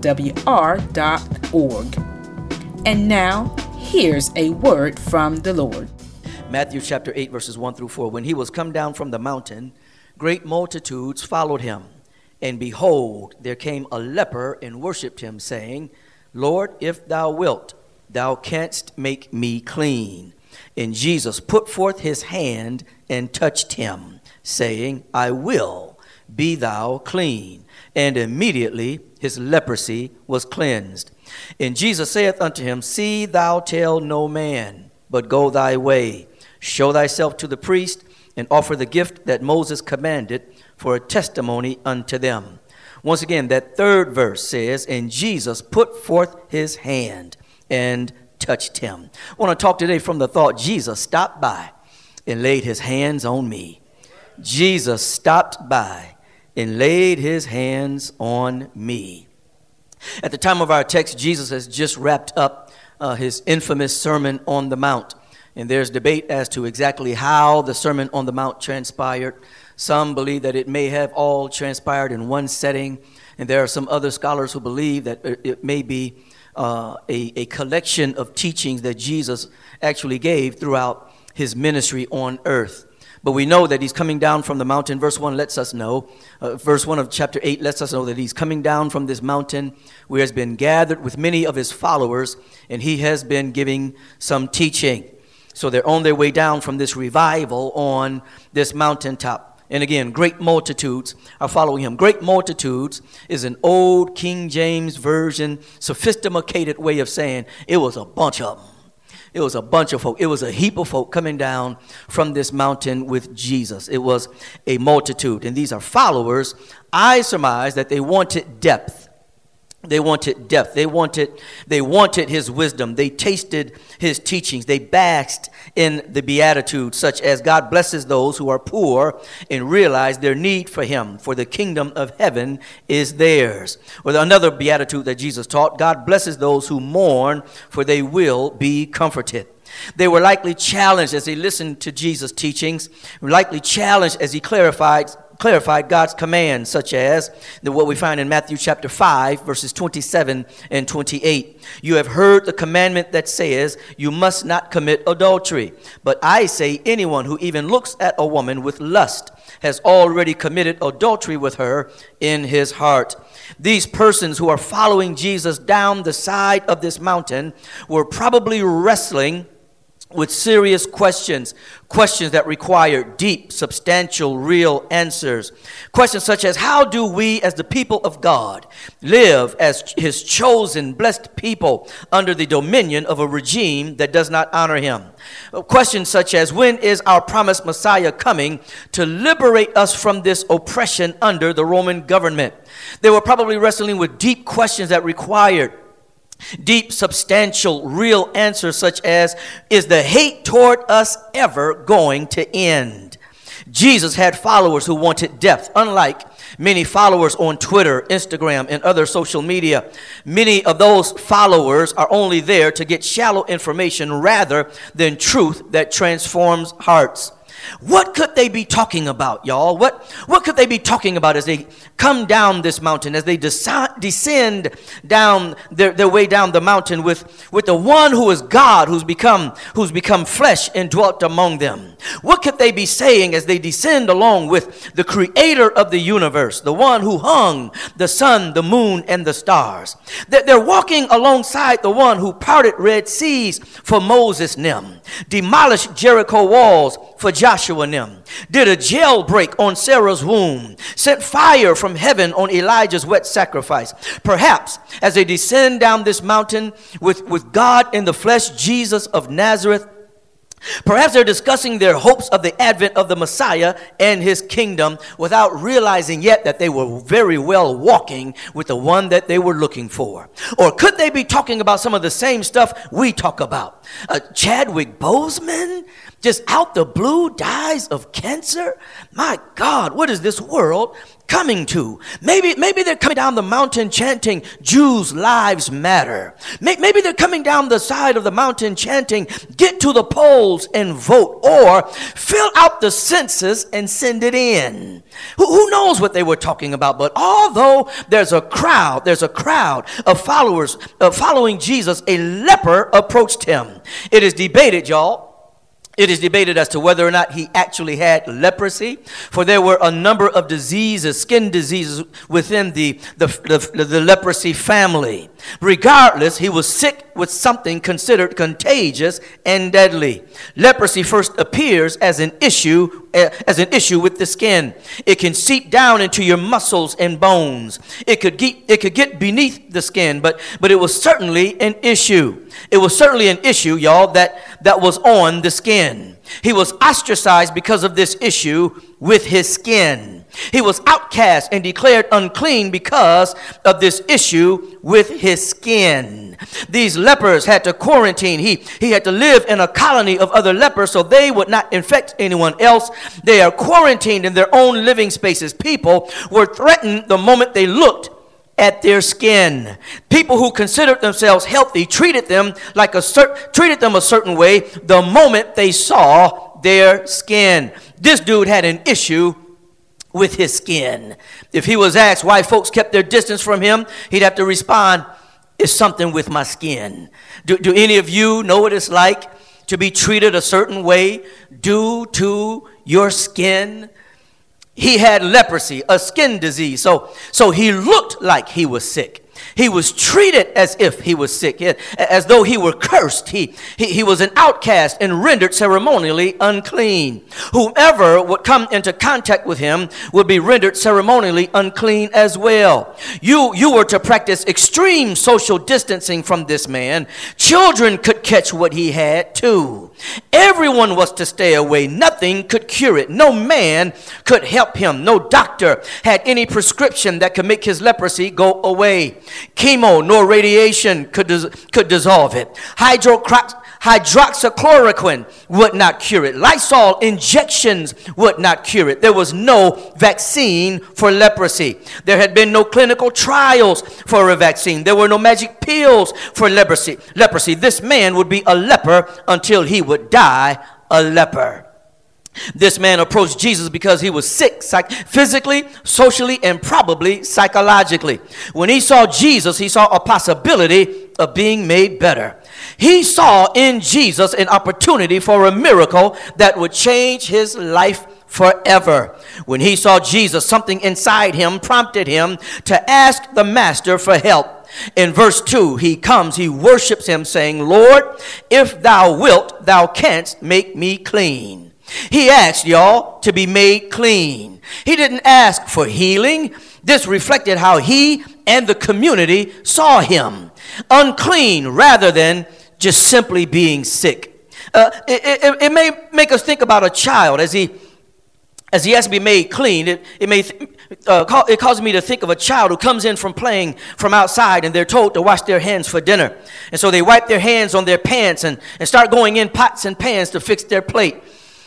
www.thegrovewr.org. And now, here's a word from the Lord. Matthew chapter 8, verses 1 through 4. When he was come down from the mountain, great multitudes followed him. And behold, there came a leper and worshipped him, saying, Lord, if thou wilt, thou canst make me clean. And Jesus put forth his hand and touched him, saying, I will, be thou clean. And immediately his leprosy was cleansed. And Jesus saith unto him, See thou tell no man, but go thy way, show thyself to the priest, and offer the gift that Moses commanded for a testimony unto them. Once again, that third verse says, And Jesus put forth his hand and touched him. I want to talk today from the thought Jesus stopped by and laid his hands on me. Jesus stopped by and laid his hands on me. At the time of our text, Jesus has just wrapped up uh, his infamous Sermon on the Mount. And there's debate as to exactly how the Sermon on the Mount transpired. Some believe that it may have all transpired in one setting, and there are some other scholars who believe that it may be uh, a, a collection of teachings that Jesus actually gave throughout his ministry on earth. But we know that he's coming down from the mountain. Verse 1 lets us know, uh, verse 1 of chapter 8 lets us know that he's coming down from this mountain where he has been gathered with many of his followers, and he has been giving some teaching. So they're on their way down from this revival on this mountaintop. And again, great multitudes are following him. Great multitudes is an old King James Version, sophisticated way of saying it was a bunch of them. It was a bunch of folk. It was a heap of folk coming down from this mountain with Jesus. It was a multitude. And these are followers. I surmise that they wanted depth they wanted depth. They wanted, they wanted his wisdom. They tasted his teachings. They basked in the beatitudes, such as God blesses those who are poor and realize their need for him, for the kingdom of heaven is theirs. Or another beatitude that Jesus taught God blesses those who mourn, for they will be comforted. They were likely challenged as they listened to Jesus' teachings, likely challenged as he clarified clarified God's commands, such as the, what we find in Matthew chapter 5, verses 27 and 28. You have heard the commandment that says, You must not commit adultery. But I say, anyone who even looks at a woman with lust has already committed adultery with her in his heart. These persons who are following Jesus down the side of this mountain were probably wrestling with serious questions, questions that require deep, substantial, real answers. Questions such as How do we, as the people of God, live as His chosen, blessed people under the dominion of a regime that does not honor Him? Questions such as When is our promised Messiah coming to liberate us from this oppression under the Roman government? They were probably wrestling with deep questions that required Deep, substantial, real answers such as, is the hate toward us ever going to end? Jesus had followers who wanted depth, unlike many followers on Twitter, Instagram, and other social media. Many of those followers are only there to get shallow information rather than truth that transforms hearts. What could they be talking about, y'all? What, what could they be talking about as they come down this mountain, as they descend down their, their way down the mountain with, with the one who is God, who's become, who's become flesh and dwelt among them? What could they be saying as they descend along with the creator of the universe, the one who hung the sun, the moon, and the stars? That they're walking alongside the one who parted Red Seas for Moses Nim, demolished Jericho walls for Joshua Nim, did a jailbreak on Sarah's womb, sent fire from heaven on Elijah's wet sacrifice. Perhaps as they descend down this mountain with, with God in the flesh, Jesus of Nazareth, Perhaps they're discussing their hopes of the advent of the Messiah and his kingdom without realizing yet that they were very well walking with the one that they were looking for. Or could they be talking about some of the same stuff we talk about? Uh, Chadwick Boseman just out the blue dies of cancer? My God, what is this world coming to? Maybe, maybe they're coming down the mountain chanting, Jews' lives matter. Maybe they're coming down the side of the mountain chanting, get to the polls and vote, or fill out the census and send it in. Who, who knows what they were talking about? But although there's a crowd, there's a crowd of followers uh, following Jesus, a leper approached him. It is debated, y'all it is debated as to whether or not he actually had leprosy, for there were a number of diseases, skin diseases, within the, the, the, the, leprosy family. Regardless, he was sick with something considered contagious and deadly. Leprosy first appears as an issue, eh, as an issue with the skin. It can seep down into your muscles and bones. It could get, it could get beneath the skin, but, but it was certainly an issue. It was certainly an issue, y'all, that, that was on the skin. He was ostracized because of this issue with his skin. He was outcast and declared unclean because of this issue with his skin. These lepers had to quarantine. He, he had to live in a colony of other lepers so they would not infect anyone else. They are quarantined in their own living spaces. People were threatened the moment they looked at their skin. People who considered themselves healthy treated them like a cer- treated them a certain way the moment they saw their skin. This dude had an issue with his skin. If he was asked why folks kept their distance from him, he'd have to respond, It's something with my skin. Do, do any of you know what it's like to be treated a certain way due to your skin? He had leprosy, a skin disease. So, so he looked like he was sick. He was treated as if he was sick, as though he were cursed. He, he, he was an outcast and rendered ceremonially unclean. Whomever would come into contact with him would be rendered ceremonially unclean as well. You, you were to practice extreme social distancing from this man. Children could catch what he had too. Everyone was to stay away. Nothing could cure it. No man could help him. No doctor had any prescription that could make his leprosy go away. Chemo nor radiation could, dis- could dissolve it. Hydrocro- hydroxychloroquine would not cure it. Lysol injections would not cure it. There was no vaccine for leprosy. There had been no clinical trials for a vaccine. There were no magic pills for leprosy. Leprosy. This man would be a leper until he would die a leper. This man approached Jesus because he was sick psych- physically, socially, and probably psychologically. When he saw Jesus, he saw a possibility of being made better. He saw in Jesus an opportunity for a miracle that would change his life forever. When he saw Jesus, something inside him prompted him to ask the master for help. In verse 2, he comes, he worships him, saying, Lord, if thou wilt, thou canst make me clean. He asked y'all to be made clean. He didn't ask for healing. This reflected how he and the community saw him unclean rather than just simply being sick. Uh, it, it, it, may make us think about a child as he as he has to be made clean. It, it may th- uh, it causes me to think of a child who comes in from playing from outside and they're told to wash their hands for dinner. And so they wipe their hands on their pants and, and start going in pots and pans to fix their plate.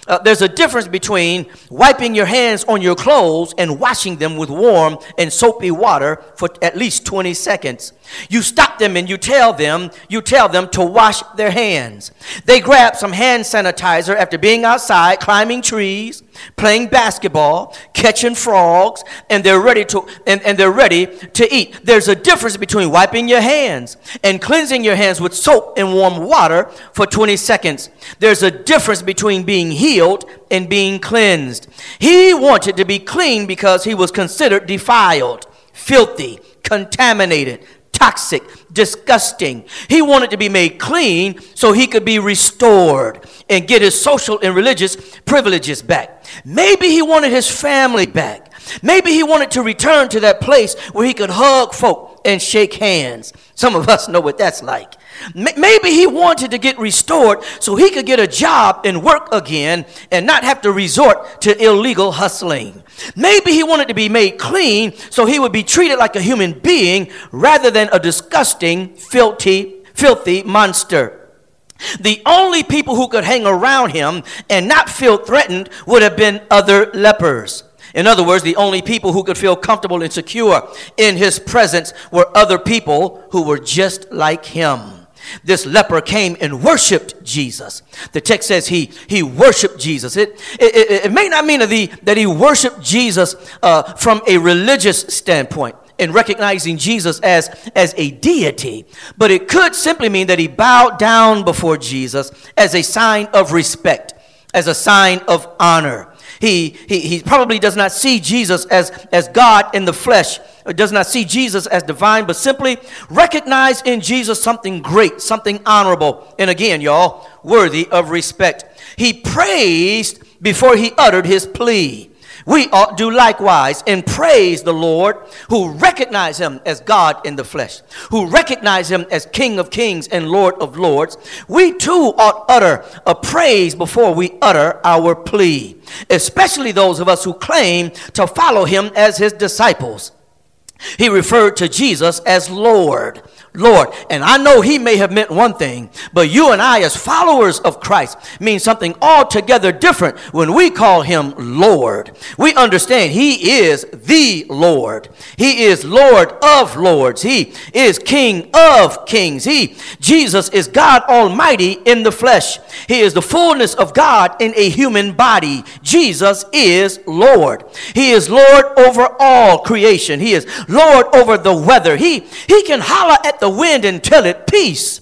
Uh, there's a difference between wiping your hands on your clothes and washing them with warm and soapy water for at least 20 seconds. You stop them and you tell them, you tell them to wash their hands. They grab some hand sanitizer after being outside, climbing trees, playing basketball, catching frogs, and they're ready to and, and they're ready to eat. There's a difference between wiping your hands and cleansing your hands with soap and warm water for 20 seconds. There's a difference between being healed and being cleansed. He wanted to be clean because he was considered defiled, filthy, contaminated, toxic, disgusting. He wanted to be made clean so he could be restored and get his social and religious privileges back. Maybe he wanted his family back. Maybe he wanted to return to that place where he could hug folk and shake hands. Some of us know what that's like. Maybe he wanted to get restored so he could get a job and work again and not have to resort to illegal hustling. Maybe he wanted to be made clean so he would be treated like a human being rather than a disgusting, filthy, filthy monster. The only people who could hang around him and not feel threatened would have been other lepers. In other words, the only people who could feel comfortable and secure in his presence were other people who were just like him. This leper came and worshiped Jesus. The text says he, he worshiped Jesus. It, it, it, it may not mean that he, that he worshiped Jesus uh, from a religious standpoint in recognizing Jesus as, as a deity, but it could simply mean that he bowed down before Jesus as a sign of respect, as a sign of honor. He, he, he probably does not see Jesus as, as God in the flesh, or does not see Jesus as divine, but simply recognize in Jesus something great, something honorable, and again, y'all, worthy of respect. He praised before he uttered his plea we ought do likewise and praise the Lord who recognize him as God in the flesh, who recognize him as King of kings and Lord of lords. We too ought utter a praise before we utter our plea, especially those of us who claim to follow him as his disciples. He referred to Jesus as Lord. Lord. And I know he may have meant one thing, but you and I, as followers of Christ, mean something altogether different when we call him Lord. We understand he is the Lord. He is Lord of lords. He is King of kings. He, Jesus, is God Almighty in the flesh. He is the fullness of God in a human body. Jesus is Lord. He is Lord over all creation. He is Lord over the weather. He, he can holler at the wind and tell it, Peace,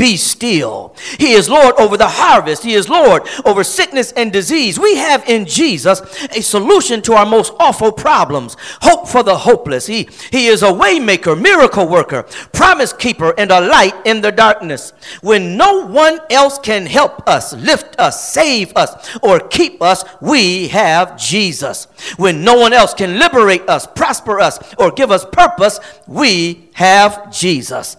be still. He is Lord over the harvest. He is Lord over sickness and disease. We have in Jesus a solution to our most awful problems. Hope for the hopeless. He, he is a waymaker, miracle worker, promise keeper, and a light in the darkness. When no one else can help us, lift us, save us, or keep us, we have Jesus. When no one else can liberate us, prosper us, or give us purpose, we have Jesus.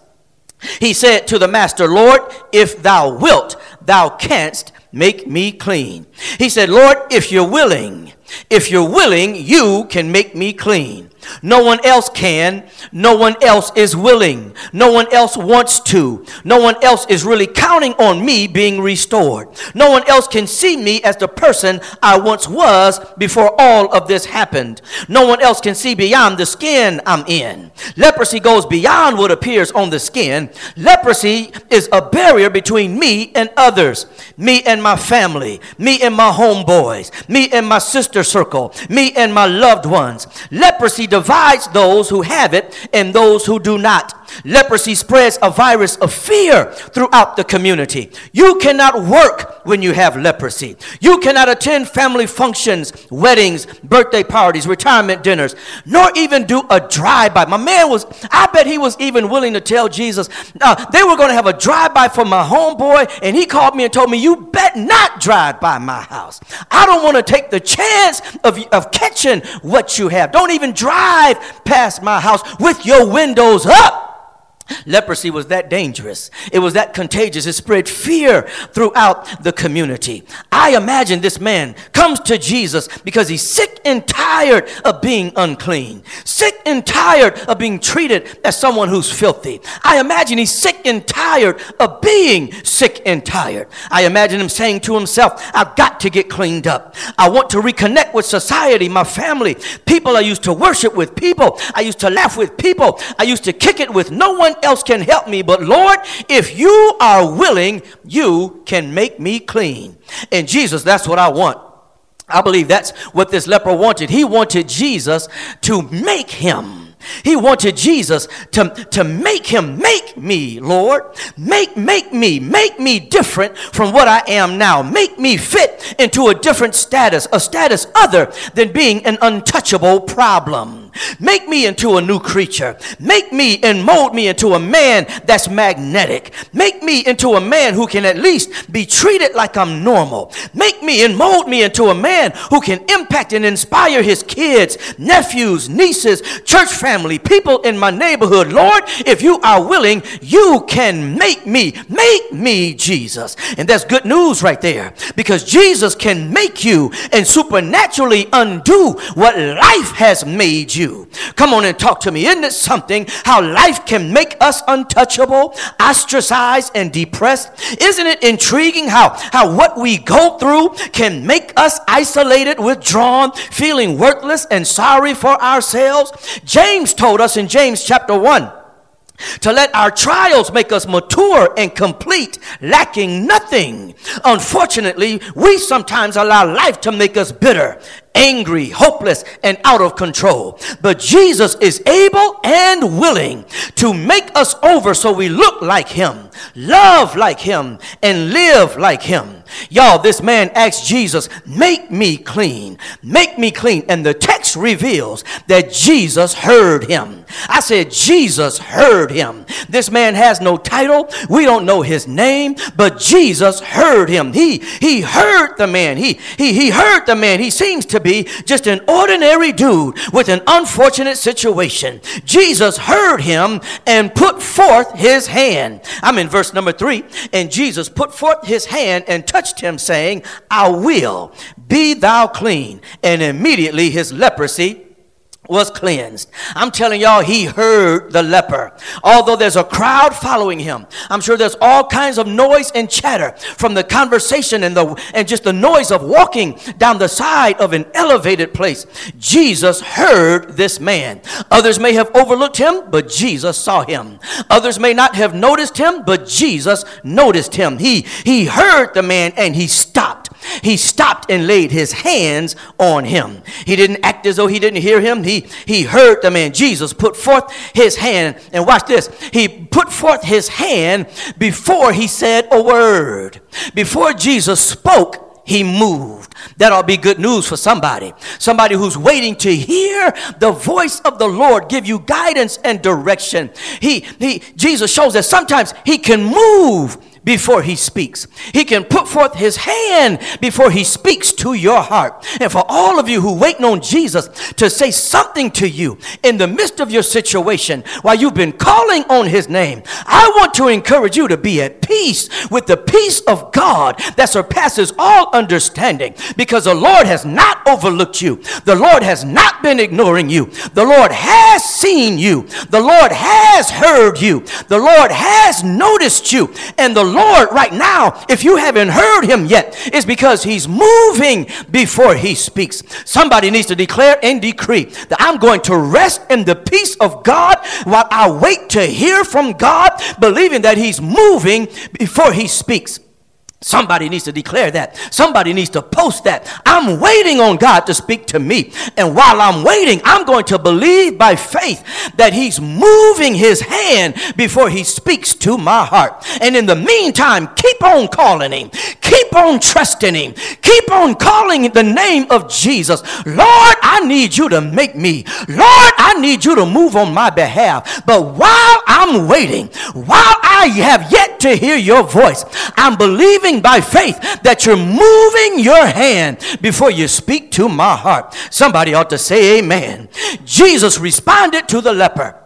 He said to the master, Lord, if thou wilt, thou canst make me clean. He said, Lord, if you're willing, if you're willing, you can make me clean. No one else can. No one else is willing. No one else wants to. No one else is really counting on me being restored. No one else can see me as the person I once was before all of this happened. No one else can see beyond the skin I'm in. Leprosy goes beyond what appears on the skin. Leprosy is a barrier between me and others, me and my family, me and my homeboys, me and my sister circle, me and my loved ones. Leprosy divides those who have it and those who do not. Leprosy spreads a virus of fear throughout the community. You cannot work when you have leprosy. You cannot attend family functions, weddings, birthday parties, retirement dinners, nor even do a drive by. My man was, I bet he was even willing to tell Jesus, uh, they were going to have a drive by for my homeboy, and he called me and told me, You bet not drive by my house. I don't want to take the chance of, of catching what you have. Don't even drive past my house with your windows up. Leprosy was that dangerous. It was that contagious. It spread fear throughout the community. I imagine this man comes to Jesus because he's sick and tired of being unclean, sick and tired of being treated as someone who's filthy. I imagine he's sick and tired of being sick and tired. I imagine him saying to himself, I've got to get cleaned up. I want to reconnect with society, my family, people I used to worship with, people I used to laugh with, people I used to kick it with. No one else can help me, but Lord, if you are willing, you can make me clean. And Jesus, that's what I want. I believe that's what this leper wanted. He wanted Jesus to make him. He wanted Jesus to, to make him, make me, Lord. Make, make me, make me different from what I am now. Make me fit into a different status, a status other than being an untouchable problem. Make me into a new creature. Make me and mold me into a man that's magnetic. Make me into a man who can at least be treated like I'm normal. Make me and mold me into a man who can impact and inspire his kids, nephews, nieces, church family, people in my neighborhood. Lord, if you are willing, you can make me, make me Jesus. And that's good news right there because Jesus can make you and supernaturally undo what life has made you. Come on and talk to me. Isn't it something how life can make us untouchable, ostracized, and depressed? Isn't it intriguing how, how what we go through can make us isolated, withdrawn, feeling worthless and sorry for ourselves? James told us in James chapter 1 to let our trials make us mature and complete, lacking nothing. Unfortunately, we sometimes allow life to make us bitter, angry, hopeless, and out of control. But Jesus is able and willing to make us over so we look like Him, love like Him, and live like Him. Y'all, this man asked Jesus, Make me clean, make me clean. And the text reveals that Jesus heard him. I said, Jesus heard him. This man has no title. We don't know his name, but Jesus heard him. He, he heard the man. He, he, he heard the man. He seems to be just an ordinary dude with an unfortunate situation. Jesus heard him and put forth his hand. I'm in verse number three. And Jesus put forth his hand and touched him, saying, I will be thou clean. And immediately his leprosy was cleansed. I'm telling y'all, he heard the leper. Although there's a crowd following him, I'm sure there's all kinds of noise and chatter from the conversation and the and just the noise of walking down the side of an elevated place. Jesus heard this man. Others may have overlooked him, but Jesus saw him. Others may not have noticed him, but Jesus noticed him. He he heard the man and he stopped. He stopped and laid his hands on him. He didn't act as though he didn't hear him. He, he heard the man. Jesus put forth his hand. And watch this. He put forth his hand before he said a word. Before Jesus spoke, he moved. That'll be good news for somebody. Somebody who's waiting to hear the voice of the Lord give you guidance and direction. He, he, Jesus shows that sometimes he can move before he speaks. He can put forth his hand before he speaks to your heart. And for all of you who waiting on Jesus to say something to you in the midst of your situation while you've been calling on his name, I want to encourage you to be at peace with the peace of God that surpasses all understanding because the Lord has not overlooked you. The Lord has not been ignoring you. The Lord has seen you. The Lord has heard you. The Lord has noticed you. And the Lord right now, if you haven't heard him yet, is because he's moving before he speaks. Somebody needs to declare and decree that I'm going to rest in the peace of God while I wait to hear from God, believing that he's moving before he speaks. Somebody needs to declare that. Somebody needs to post that. I'm waiting on God to speak to me. And while I'm waiting, I'm going to believe by faith that He's moving His hand before He speaks to my heart. And in the meantime, keep on calling Him. Keep on trusting Him. Keep on calling the name of Jesus. Lord, I need you to make me. Lord, I need you to move on my behalf. But while I'm waiting, while I have yet to hear your voice, I'm believing believing by faith that you're moving your hand before you speak to my heart. Somebody ought to say amen. Jesus responded to the leper.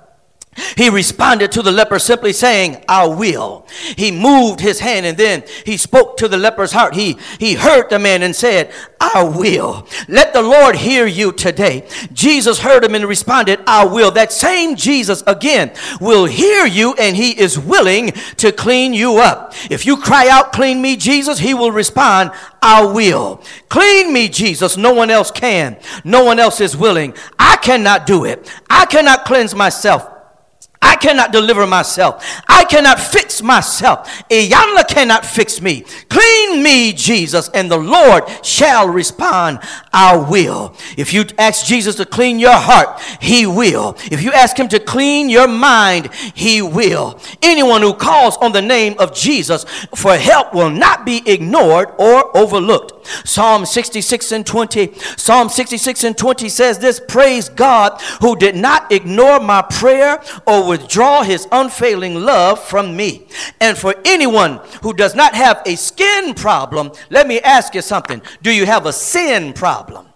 He responded to the leper simply saying, I will. He moved his hand and then he spoke to the leper's heart. He, he heard the man and said, I will. Let the Lord hear you today. Jesus heard him and responded, I will. That same Jesus again will hear you and he is willing to clean you up. If you cry out, clean me, Jesus, he will respond, I will. Clean me, Jesus. No one else can. No one else is willing. I cannot do it. I cannot cleanse myself. I cannot deliver myself. I cannot fix myself. Iyanla cannot fix me. Clean me, Jesus, and the Lord shall respond, I will. If you ask Jesus to clean your heart, he will. If you ask him to clean your mind, he will. Anyone who calls on the name of Jesus for help will not be ignored or overlooked. Psalm 66 and 20. Psalm 66 and 20 says this Praise God who did not ignore my prayer or withdraw his unfailing love from me. And for anyone who does not have a skin problem, let me ask you something. Do you have a sin problem?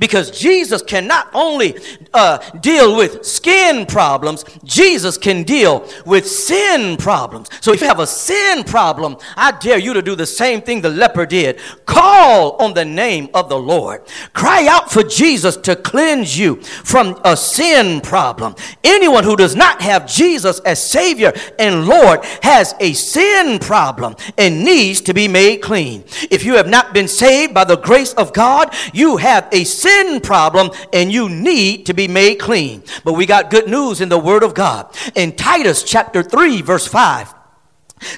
Because Jesus can not only uh, deal with skin problems, Jesus can deal with sin problems. So if you have a sin problem, I dare you to do the same thing the leper did. Call on the name of the Lord. Cry out for Jesus to cleanse you from a sin problem. Anyone who does not have Jesus as Savior and Lord has a sin problem and needs to be made clean. If you have not been saved by the grace of God, you have a sin problem and you need to be made clean. But we got good news in the Word of God. In Titus chapter 3, verse 5,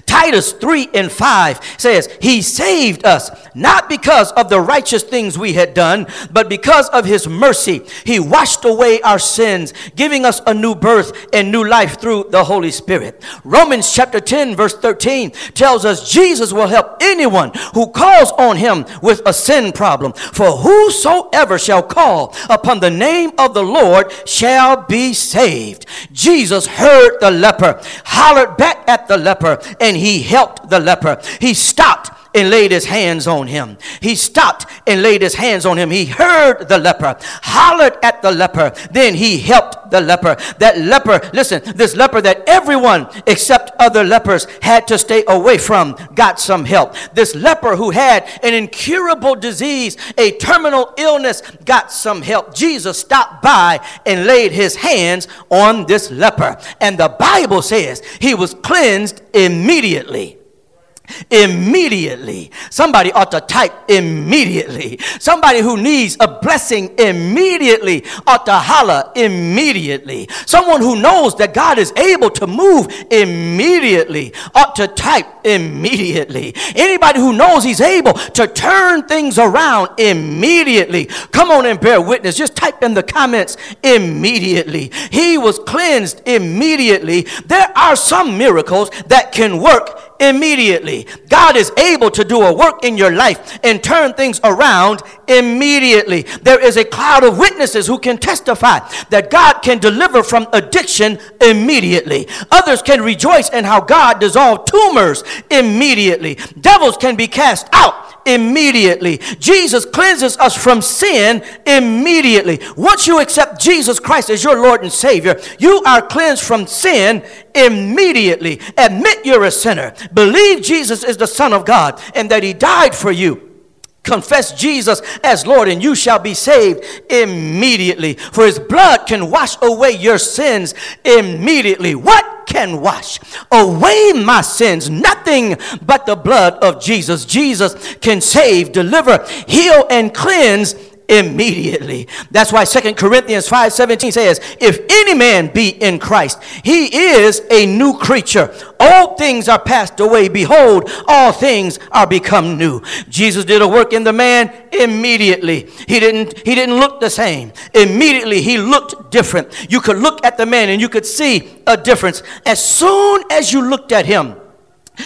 Titus 3 and 5 says, He saved us not because of the righteous things we had done, but because of His mercy. He washed away our sins, giving us a new birth and new life through the Holy Spirit. Romans chapter 10, verse 13 tells us Jesus will help anyone who calls on Him with a sin problem. For whosoever shall call upon the name of the Lord shall be saved. Jesus heard the leper, hollered back at the leper, and he helped the leper. He stopped and laid his hands on him. He stopped and laid his hands on him. He heard the leper, hollered at the leper, then he helped the leper. That leper, listen, this leper that everyone except other lepers had to stay away from got some help. This leper who had an incurable disease, a terminal illness, got some help. Jesus stopped by and laid his hands on this leper. And the Bible says he was cleansed immediately. Immediately. Somebody ought to type immediately. Somebody who needs a blessing immediately ought to holler immediately. Someone who knows that God is able to move immediately ought to type immediately. Anybody who knows he's able to turn things around immediately. Come on and bear witness. Just type in the comments immediately. He was cleansed immediately. There are some miracles that can work immediately. God is able to do a work in your life and turn things around immediately. There is a cloud of witnesses who can testify that God can deliver from addiction immediately. Others can rejoice in how God dissolved tumors immediately. Devils can be cast out immediately. Jesus cleanses us from sin immediately. Once you accept Jesus Christ as your Lord and Savior, you are cleansed from sin immediately. Admit you're a sinner. Believe Jesus is the Son of God and that He died for you. Confess Jesus as Lord, and you shall be saved immediately. For his blood can wash away your sins immediately. What can wash away my sins? Nothing but the blood of Jesus. Jesus can save, deliver, heal, and cleanse immediately. That's why Second Corinthians 5:17 says, "If any man be in Christ, he is a new creature. All things are passed away; behold, all things are become new." Jesus did a work in the man immediately. He didn't he didn't look the same. Immediately he looked different. You could look at the man and you could see a difference. As soon as you looked at him,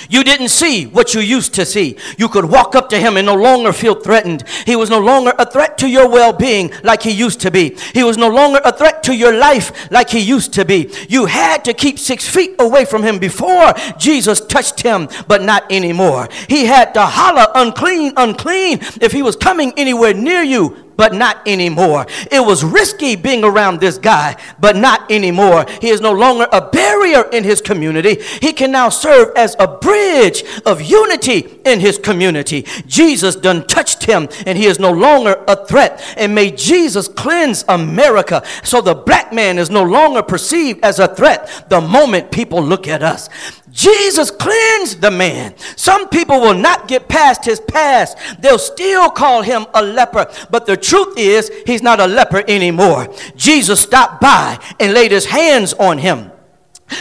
you didn't see what you used to see. You could walk up to him and no longer feel threatened. He was no longer a threat to your well being like he used to be. He was no longer a threat to your life like he used to be. You had to keep six feet away from him before Jesus touched him, but not anymore. He had to holler, unclean, unclean, if he was coming anywhere near you but not anymore. It was risky being around this guy, but not anymore. He is no longer a barrier in his community. He can now serve as a bridge of unity in his community. Jesus done touched him, and he is no longer a threat. And may Jesus cleanse America so the black man is no longer perceived as a threat the moment people look at us. Jesus cleansed the man. Some people will not get past his past. They'll still call him a leper. But the truth is, he's not a leper anymore. Jesus stopped by and laid his hands on him.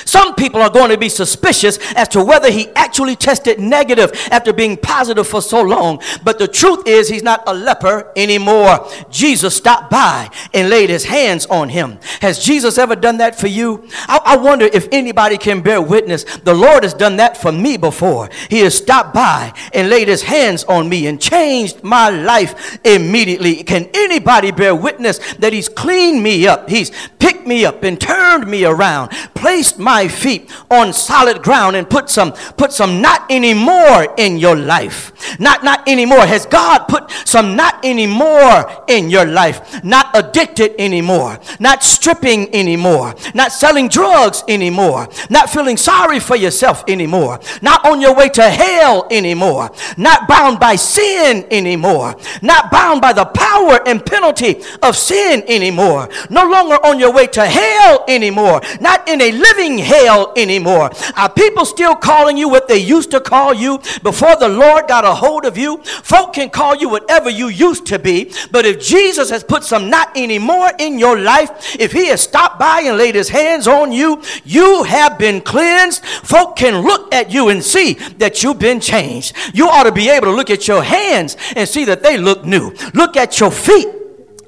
Some people are going to be suspicious as to whether he actually tested negative after being positive for so long. But the truth is, he's not a leper anymore. Jesus stopped by and laid his hands on him. Has Jesus ever done that for you? I, I wonder if anybody can bear witness. The Lord has done that for me before. He has stopped by and laid his hands on me and changed my life immediately. Can anybody bear witness that he's cleaned me up? He's picked me up and turned me around, placed my feet on solid ground and put some put some not anymore in your life. Not not anymore. Has God put some not anymore in your life? Not addicted anymore. Not stripping anymore. Not selling drugs anymore. Not feeling sorry for yourself anymore. Not on your way to hell anymore. Not bound by sin anymore. Not bound by the power and penalty of sin anymore. No longer on your way to hell anymore. Not in a living hell anymore. Are people still calling you what they used to call you before the Lord got a hold of you? Folk can call you whatever you used to be, but if Jesus has put some not anymore in your life, if he has stopped by and laid his hands on you, you have been cleansed. Folk can look at you and see that you've been changed. You ought to be able to look at your hands and see that they look new. Look at your feet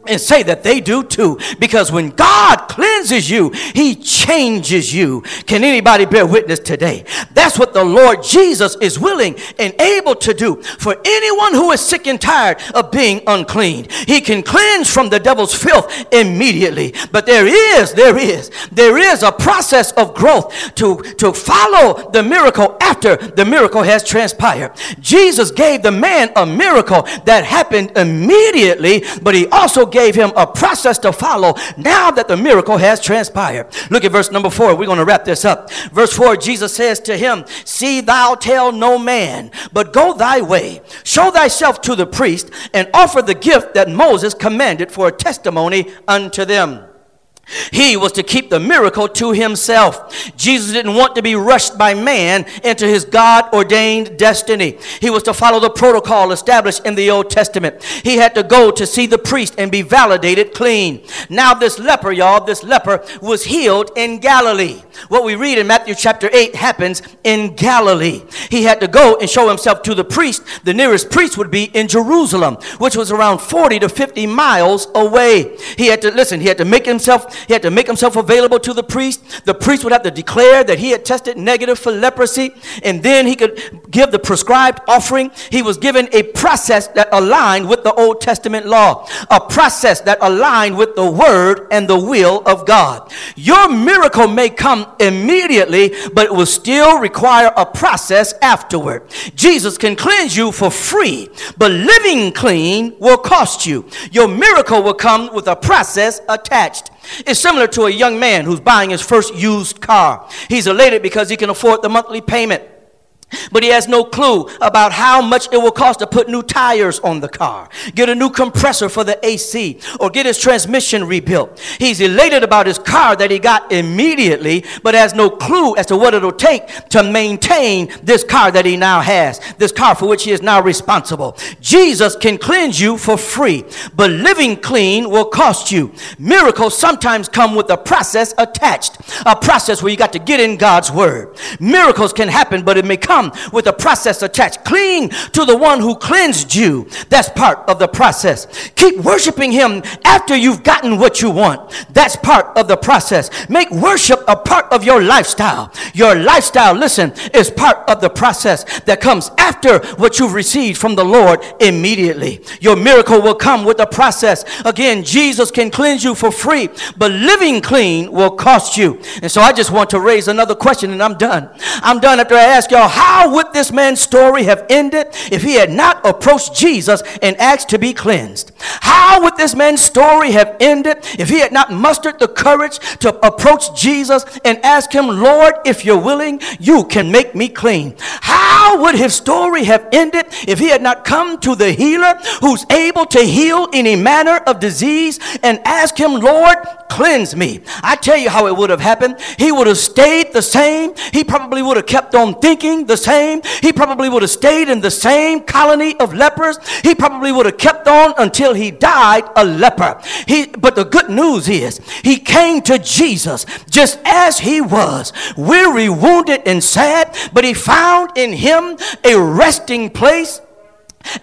and say that they do too. Because when God cleanses you, He changes you. Can anybody bear witness today? That's what the Lord Jesus is willing and able to do for anyone who is sick and tired of being unclean. He can cleanse from the devil's filth immediately. But there is, there is, there is a process of growth to, to follow the miracle after the miracle has transpired. Jesus gave the man a miracle that happened immediately, but he also gave him a process to follow now that the miracle has transpired. Look at verse number four. We're going to wrap this up. Verse four, Jesus says to him, See thou tell no man, but go thy way. Show thyself to the priest and offer the gift that Moses commanded for a testimony unto them. He was to keep the miracle to himself. Jesus didn't want to be rushed by man into his God ordained destiny. He was to follow the protocol established in the Old Testament. He had to go to see the priest and be validated clean. Now, this leper, y'all, this leper was healed in Galilee. What we read in Matthew chapter 8 happens in Galilee. He had to go and show himself to the priest. The nearest priest would be in Jerusalem, which was around 40 to 50 miles away. He had to, listen, he had to make himself he had to make himself available to the priest. The priest would have to declare that he had tested negative for leprosy, and then he could give the prescribed offering. He was given a process that aligned with the Old Testament law, a process that aligned with the word and the will of God. Your miracle may come immediately, but it will still require a process afterward. Jesus can cleanse you for free, but living clean will cost you. Your miracle will come with a process attached. It's similar to a young man who's buying his first used car. He's elated because he can afford the monthly payment. But he has no clue about how much it will cost to put new tires on the car, get a new compressor for the AC, or get his transmission rebuilt. He's elated about his car that he got immediately, but has no clue as to what it'll take to maintain this car that he now has, this car for which he is now responsible. Jesus can cleanse you for free, but living clean will cost you. Miracles sometimes come with a process attached, a process where you got to get in God's word. Miracles can happen, but it may come come with a process attached. Cling to the one who cleansed you. That's part of the process. Keep worshiping him after you've gotten what you want. That's part of the process. Make worship a part of your lifestyle. Your lifestyle, listen, is part of the process that comes after what you've received from the Lord immediately. Your miracle will come with a process. Again, Jesus can cleanse you for free, but living clean will cost you. And so I just want to raise another question and I'm done. I'm done after I ask y'all, how would this man's story have ended if he had not approached Jesus and asked to be cleansed? How would this man's story have ended if he had not mustered the courage to approach Jesus and ask him, Lord, if you're willing, you can make me clean? How How would his story have ended if he had not come to the healer who's able to heal any manner of disease and ask him, Lord, cleanse me? I tell you how it would have happened. He would have stayed the same. He probably would have kept on thinking the same. He probably would have stayed in the same colony of lepers. He probably would have kept on until he died a leper. He, but the good news is he came to Jesus just as he was, weary, wounded, and sad, but he found in him a resting place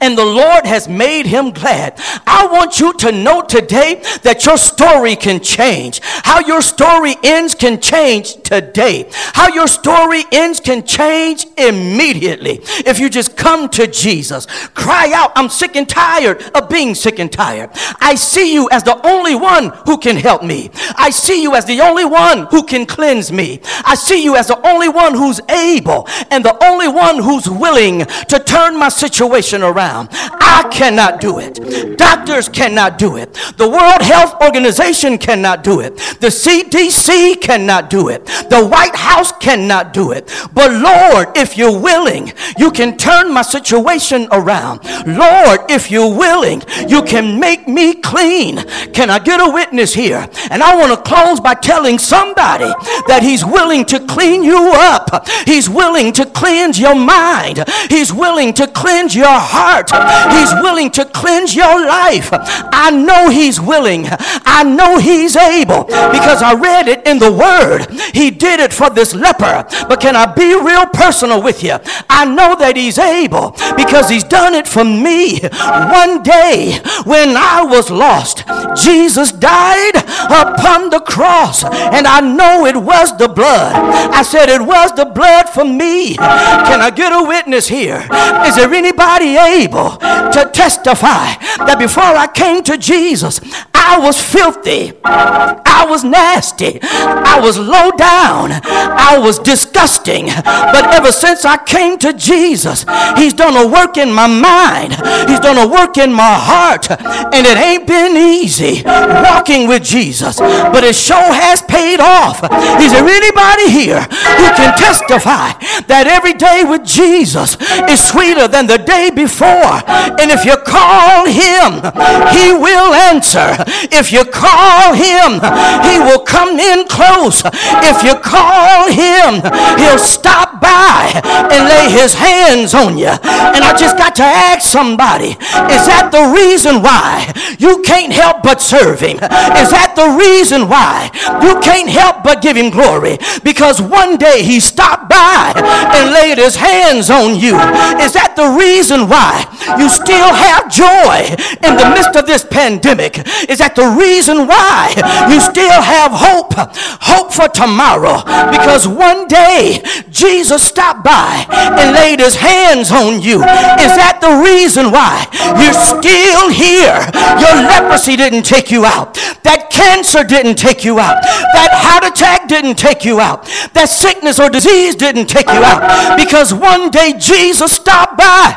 and the Lord has made him glad. I want you to know today that your story can change. How your story ends can change today. How your story ends can change immediately. If you just come to Jesus, cry out, I'm sick and tired of being sick and tired. I see you as the only one who can help me. I see you as the only one who can cleanse me. I see you as the only one who's able and the only one who's willing to turn my situation around around. I cannot do it. Doctors cannot do it. The World Health Organization cannot do it. The CDC cannot do it. The White House cannot do it. But Lord, if you're willing, you can turn my situation around. Lord, if you're willing, you can make me clean. Can I get a witness here? And I want to close by telling somebody that He's willing to clean you up. He's willing to cleanse your mind. He's willing to cleanse your heart heart. He's willing to cleanse your life. I know He's willing. I know He's able because I read it in the Word. He did it for this leper. But can I be real personal with you? I know that He's able because He's done it for me. One day when I was lost, Jesus died upon the cross, and I know it was the blood. I said it was the blood for me. Can I get a witness here? Is there anybody able? Able to testify that before I came to Jesus, I was filthy, I was nasty, I was low down, I was disgusting. But ever since I came to Jesus, He's done a work in my mind, He's done a work in my heart, and it ain't been easy walking with Jesus, but it sure has paid off. Is there anybody here who can testify that every day with Jesus is sweeter than the day before? And if you call him, he will answer. If you call him, he will come in close. If you call him, he'll stop by and lay his hands on you. And I just got to ask somebody, is that the reason why you can't help but serve him? Is that the reason why you can't help but give him glory? Because one day he stopped by and laid his hands on you. Is that the reason why why you still have joy in the midst of this pandemic? Is that the reason why you still have hope? Hope for tomorrow. Because one day Jesus stopped by and laid his hands on you. Is that the reason why you're still here? Your leprosy didn't take you out. That cancer didn't take you out. That heart attack didn't take you out. That sickness or disease didn't take you out. Because one day Jesus stopped by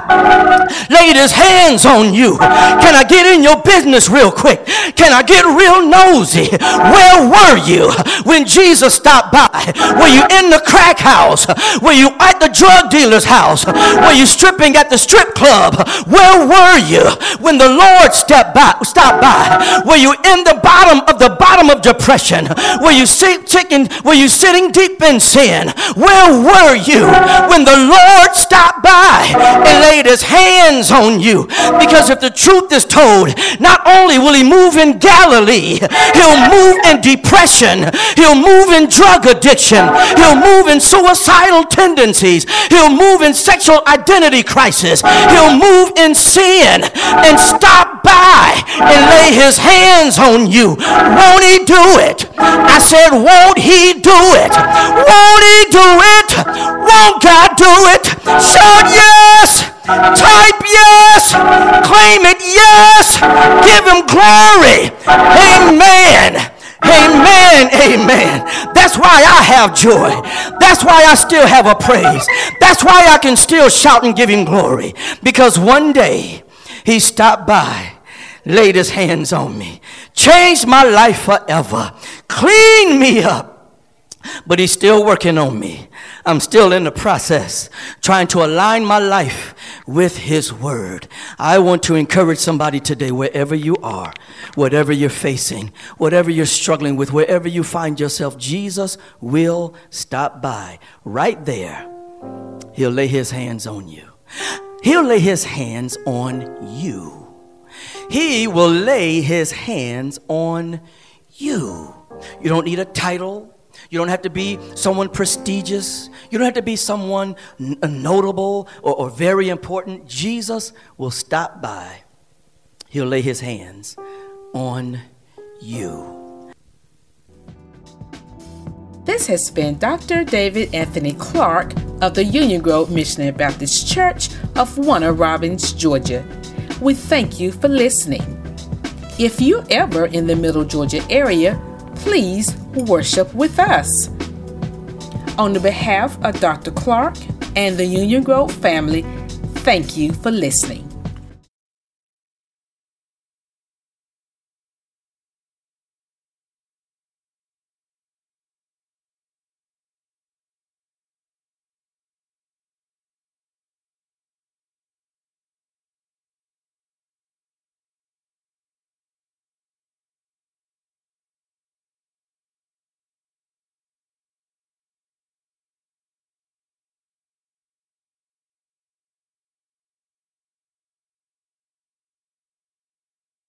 laid his hands on you. Can I get in your business real quick? Can I get real nosy? Where were you when Jesus stopped by? Were you in the crack house? Were you at the drug dealer's house? Were you stripping at the strip club? Where were you when the Lord stepped by, stopped by? Were you in the bottom of the bottom of depression? You sitting, were you sitting deep in sin? Where were you when the Lord stopped by and laid his hands on you. Because if the truth is told, not only will he move in Galilee, he'll move in depression, he'll move in drug addiction, he'll move in suicidal tendencies, he'll move in sexual identity crisis, he'll move in sin and stop by and lay his hands on you. Won't he do it? I said, won't he do it? Won't he do it? Won't God do it? Shout yes! Type yes. Claim it yes. Give him glory. Amen. Amen. Amen. That's why I have joy. That's why I still have a praise. That's why I can still shout and give him glory. Because one day he stopped by, laid his hands on me, changed my life forever, cleaned me up But he's still working on me. I'm still in the process, trying to align my life with his word. I want to encourage somebody today, wherever you are, whatever you're facing, whatever you're struggling with, wherever you find yourself, Jesus will stop by right there. He'll lay his hands on you. He'll lay his hands on you. He will lay his hands on you. You don't need a title. You don't have to be someone prestigious. You don't have to be someone n- uh, notable or, or very important. Jesus will stop by. He'll lay his hands on you. This has been Dr. David Anthony Clark of the Union Grove Missionary Baptist Church of Warner Robins, Georgia. We thank you for listening. If you're ever in the Middle Georgia area, please worship with us. On the behalf of Dr. Clark and the Union Grove family, thank you for listening.